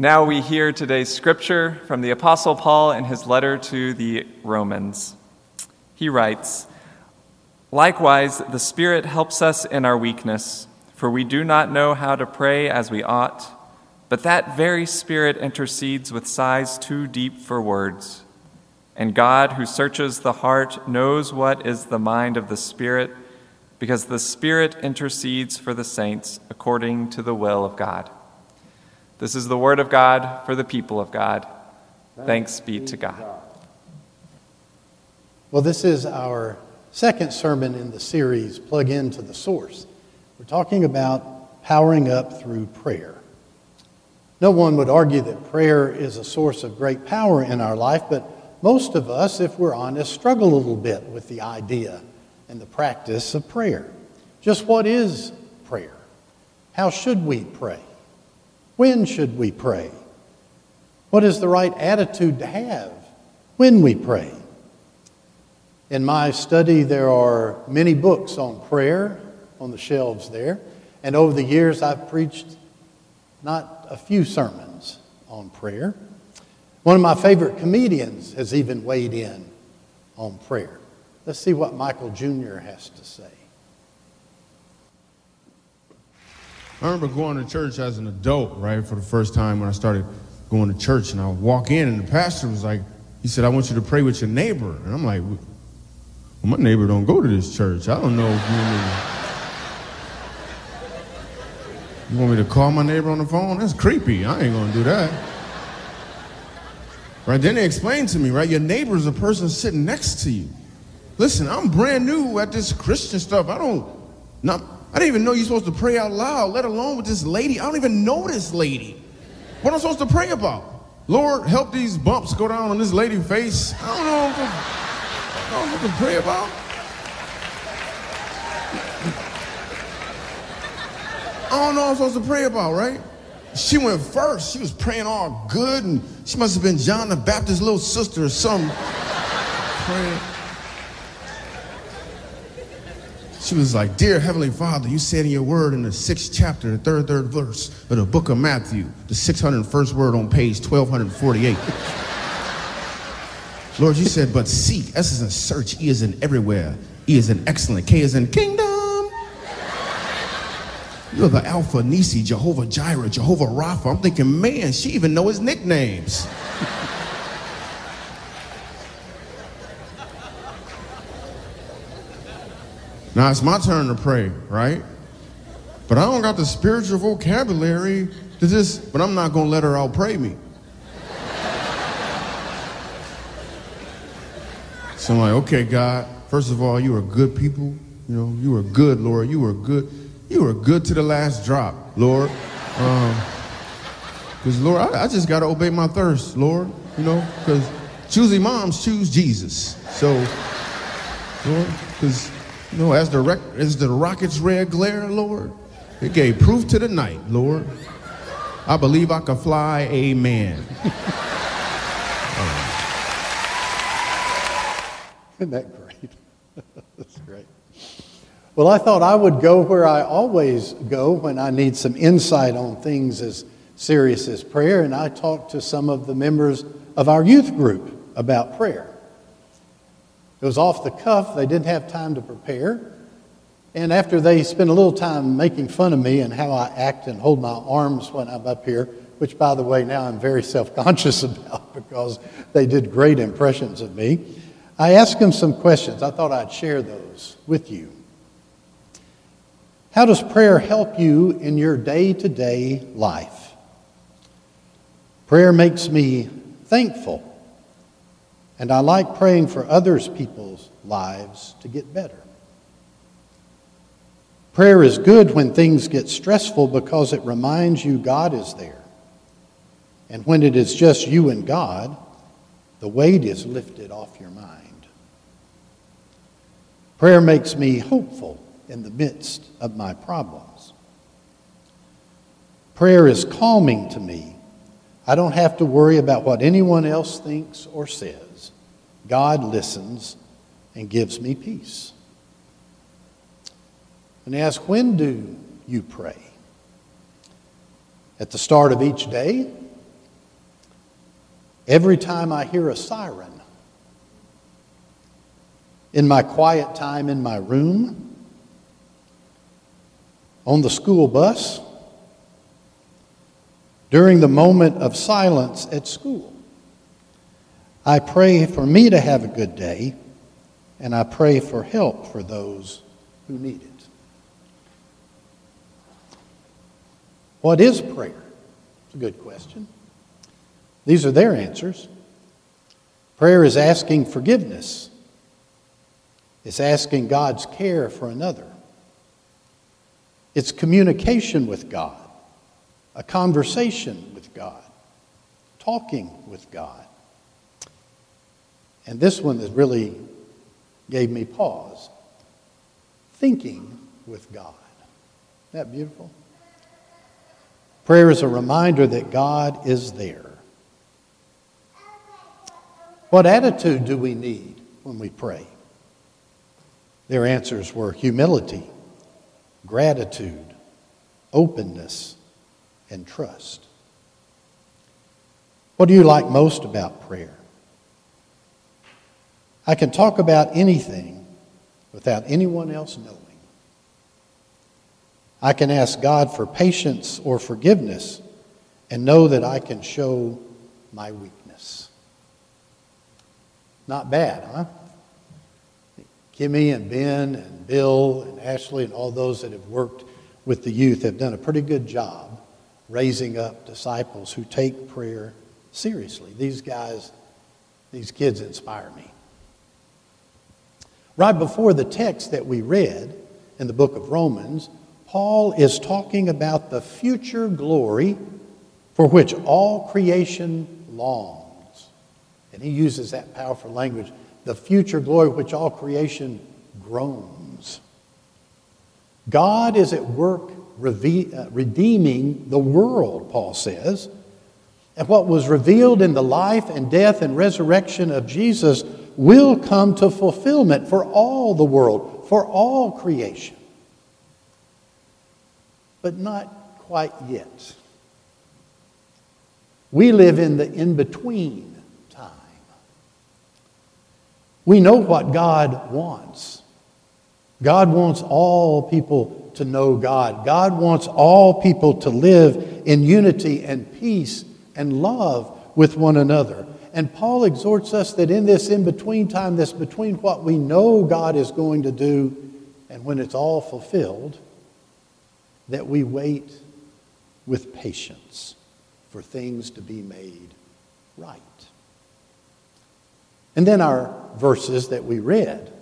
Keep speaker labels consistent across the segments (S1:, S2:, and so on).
S1: Now we hear today's scripture from the Apostle Paul in his letter to the Romans. He writes, Likewise, the Spirit helps us in our weakness, for we do not know how to pray as we ought, but that very Spirit intercedes with sighs too deep for words. And God, who searches the heart, knows what is the mind of the Spirit, because the Spirit intercedes for the saints according to the will of God. This is the word of God for the people of God. Thanks be to God.
S2: Well, this is our second sermon in the series, Plug Into the Source. We're talking about powering up through prayer. No one would argue that prayer is a source of great power in our life, but most of us, if we're honest, struggle a little bit with the idea and the practice of prayer. Just what is prayer? How should we pray? When should we pray? What is the right attitude to have when we pray? In my study, there are many books on prayer on the shelves there, and over the years, I've preached not a few sermons on prayer. One of my favorite comedians has even weighed in on prayer. Let's see what Michael Jr. has to say.
S3: I remember going to church as an adult, right, for the first time when I started going to church, and I walk in, and the pastor was like, he said, I want you to pray with your neighbor. And I'm like, well, my neighbor don't go to this church. I don't know if you you want me to call my neighbor on the phone? That's creepy. I ain't gonna do that. Right, then they explained to me, right, your neighbor is a person sitting next to you. Listen, I'm brand new at this Christian stuff. I don't, not, I didn't even know you're supposed to pray out loud, let alone with this lady. I don't even know this lady. What am I supposed to pray about? Lord, help these bumps go down on this lady's face. I don't know. What I don't know what to pray about. I don't know what I'm supposed to pray about, right? She went first. She was praying all good, and she must have been John the Baptist's little sister or something. praying. She was like, Dear Heavenly Father, you said in your word in the sixth chapter, the third, third verse of the book of Matthew, the 601st word on page 1248. Lord, you said, but seek, S is in search, E is in everywhere, E is in excellent, K is in kingdom. You're the Alpha, Nisi, Jehovah Jireh, Jehovah Rapha. I'm thinking, man, she even know his nicknames. Now it's my turn to pray, right? But I don't got the spiritual vocabulary to just, but I'm not gonna let her out pray me. So I'm like, okay, God, first of all, you are good people. You know, you are good, Lord. You are good. You are good to the last drop, Lord. Because, um, Lord, I, I just got to obey my thirst, Lord. You know, because choosing moms choose Jesus. So, Lord, because know, as the, rec- as the rocket's red glare, Lord, it gave proof to the night, Lord. I believe I can fly, amen.
S2: Isn't that great? That's great. Well, I thought I would go where I always go when I need some insight on things as serious as prayer, and I talked to some of the members of our youth group about prayer. It was off the cuff. They didn't have time to prepare. And after they spent a little time making fun of me and how I act and hold my arms when I'm up here, which, by the way, now I'm very self conscious about because they did great impressions of me, I asked them some questions. I thought I'd share those with you. How does prayer help you in your day to day life? Prayer makes me thankful and I like praying for others people's lives to get better. Prayer is good when things get stressful because it reminds you God is there. And when it is just you and God, the weight is lifted off your mind. Prayer makes me hopeful in the midst of my problems. Prayer is calming to me. I don't have to worry about what anyone else thinks or says. God listens and gives me peace. And ask, when do you pray? At the start of each day, every time I hear a siren, in my quiet time in my room, on the school bus, during the moment of silence at school. I pray for me to have a good day, and I pray for help for those who need it. What is prayer? It's a good question. These are their answers. Prayer is asking forgiveness, it's asking God's care for another, it's communication with God, a conversation with God, talking with God. And this one that really gave me pause thinking with God. Isn't that beautiful? Prayer is a reminder that God is there. What attitude do we need when we pray? Their answers were humility, gratitude, openness, and trust. What do you like most about prayer? I can talk about anything without anyone else knowing. I can ask God for patience or forgiveness and know that I can show my weakness. Not bad, huh? Kimmy and Ben and Bill and Ashley and all those that have worked with the youth have done a pretty good job raising up disciples who take prayer seriously. These guys, these kids inspire me. Right before the text that we read in the book of Romans, Paul is talking about the future glory for which all creation longs. And he uses that powerful language the future glory which all creation groans. God is at work uh, redeeming the world, Paul says. And what was revealed in the life and death and resurrection of Jesus will come to fulfillment for all the world, for all creation. But not quite yet. We live in the in between time. We know what God wants. God wants all people to know God. God wants all people to live in unity and peace and love with one another. And Paul exhorts us that in this in between time, this between what we know God is going to do and when it's all fulfilled, that we wait with patience for things to be made right. And then our verses that we read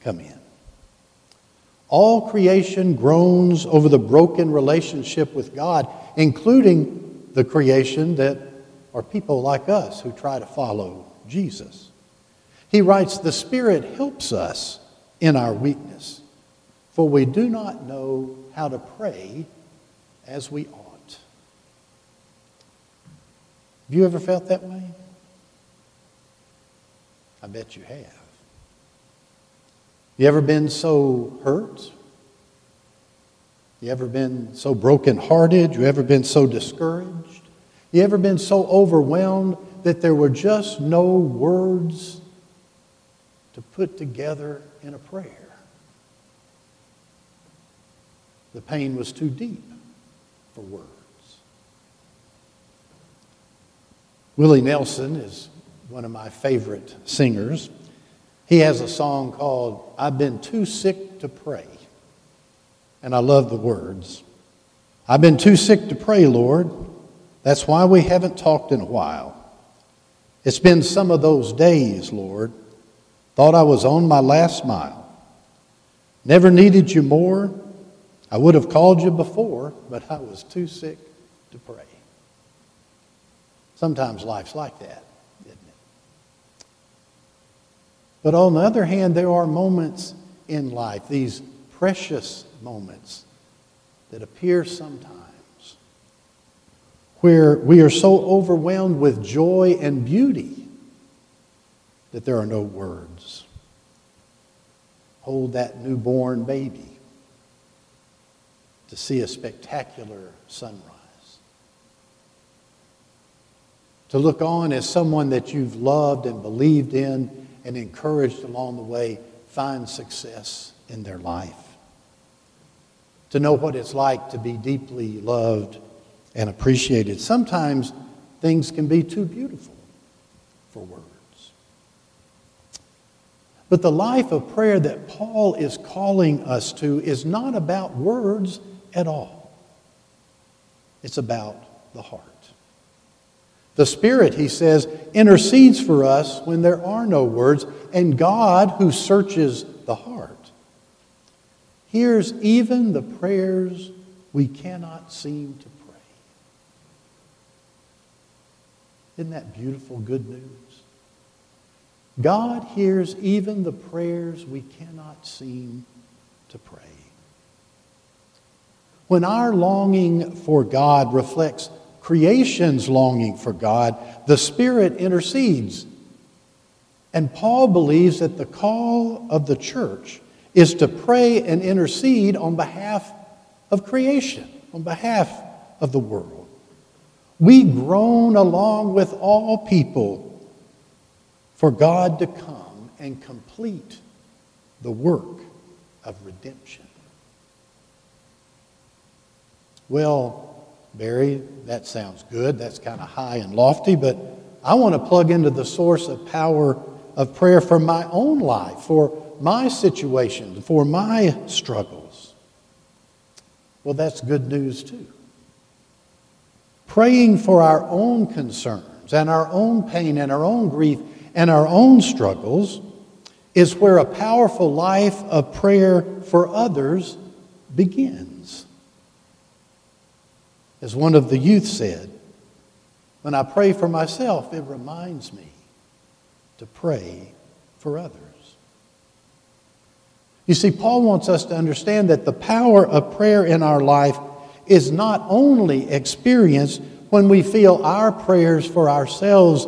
S2: come in. All creation groans over the broken relationship with God, including the creation that are people like us who try to follow Jesus. He writes, The Spirit helps us in our weakness, for we do not know how to pray as we ought. Have you ever felt that way? I bet you have. You ever been so hurt? You ever been so brokenhearted? You ever been so discouraged? You ever been so overwhelmed that there were just no words to put together in a prayer? The pain was too deep for words. Willie Nelson is one of my favorite singers. He has a song called I've Been Too Sick to Pray. And I love the words. I've been too sick to pray, Lord. That's why we haven't talked in a while. It's been some of those days, Lord. Thought I was on my last mile. Never needed you more. I would have called you before, but I was too sick to pray. Sometimes life's like that, isn't it? But on the other hand, there are moments in life, these precious moments that appear sometimes where we are so overwhelmed with joy and beauty that there are no words. Hold that newborn baby to see a spectacular sunrise. to look on as someone that you've loved and believed in and encouraged along the way find success in their life. To know what it's like to be deeply loved and appreciated. Sometimes things can be too beautiful for words. But the life of prayer that Paul is calling us to is not about words at all, it's about the heart. The Spirit, he says, intercedes for us when there are no words, and God, who searches the heart, hears even the prayers we cannot seem to pray. Isn't that beautiful good news? God hears even the prayers we cannot seem to pray. When our longing for God reflects creation's longing for God, the Spirit intercedes. And Paul believes that the call of the church is to pray and intercede on behalf of creation, on behalf of the world. We groan along with all people for God to come and complete the work of redemption. Well, Barry, that sounds good. That's kind of high and lofty, but I want to plug into the source of power of prayer for my own life, for my situation, for my struggles. Well, that's good news too. Praying for our own concerns and our own pain and our own grief and our own struggles is where a powerful life of prayer for others begins. As one of the youth said, when I pray for myself, it reminds me to pray for others. You see, Paul wants us to understand that the power of prayer in our life is not only experienced when we feel our prayers for ourselves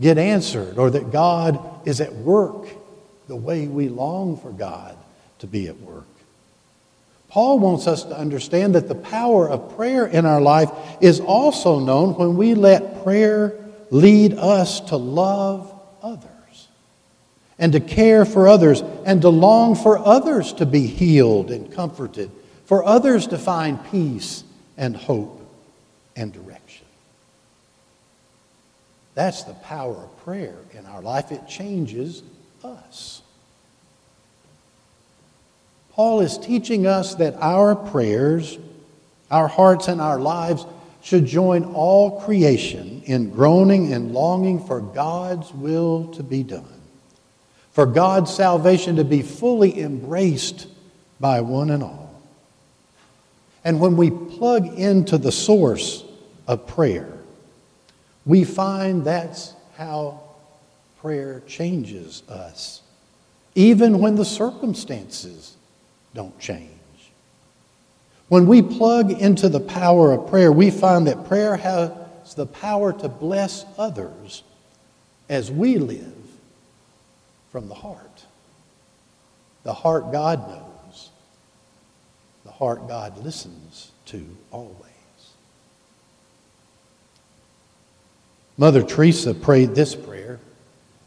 S2: get answered or that God is at work the way we long for God to be at work. Paul wants us to understand that the power of prayer in our life is also known when we let prayer lead us to love others and to care for others and to long for others to be healed and comforted, for others to find peace and hope and direction. That's the power of prayer in our life. It changes us. Paul is teaching us that our prayers, our hearts, and our lives should join all creation in groaning and longing for God's will to be done, for God's salvation to be fully embraced by one and all. And when we plug into the source of prayer, we find that's how prayer changes us, even when the circumstances don't change. When we plug into the power of prayer, we find that prayer has the power to bless others as we live from the heart. The heart God knows, heart God listens to always. Mother Teresa prayed this prayer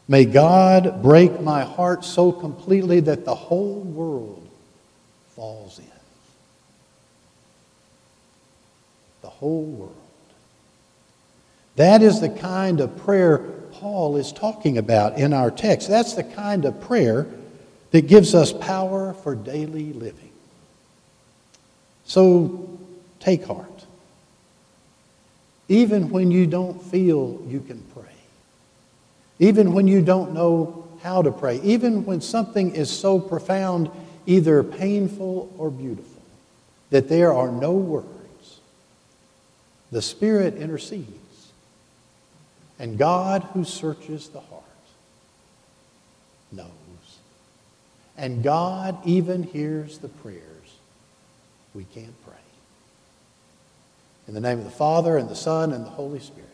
S2: May God break my heart so completely that the whole world falls in. The whole world. That is the kind of prayer Paul is talking about in our text. That's the kind of prayer that gives us power for daily living. So take heart. Even when you don't feel you can pray, even when you don't know how to pray, even when something is so profound either painful or beautiful, that there are no words. The Spirit intercedes. And God, who searches the heart, knows. And God even hears the prayers we can't pray. In the name of the Father, and the Son, and the Holy Spirit.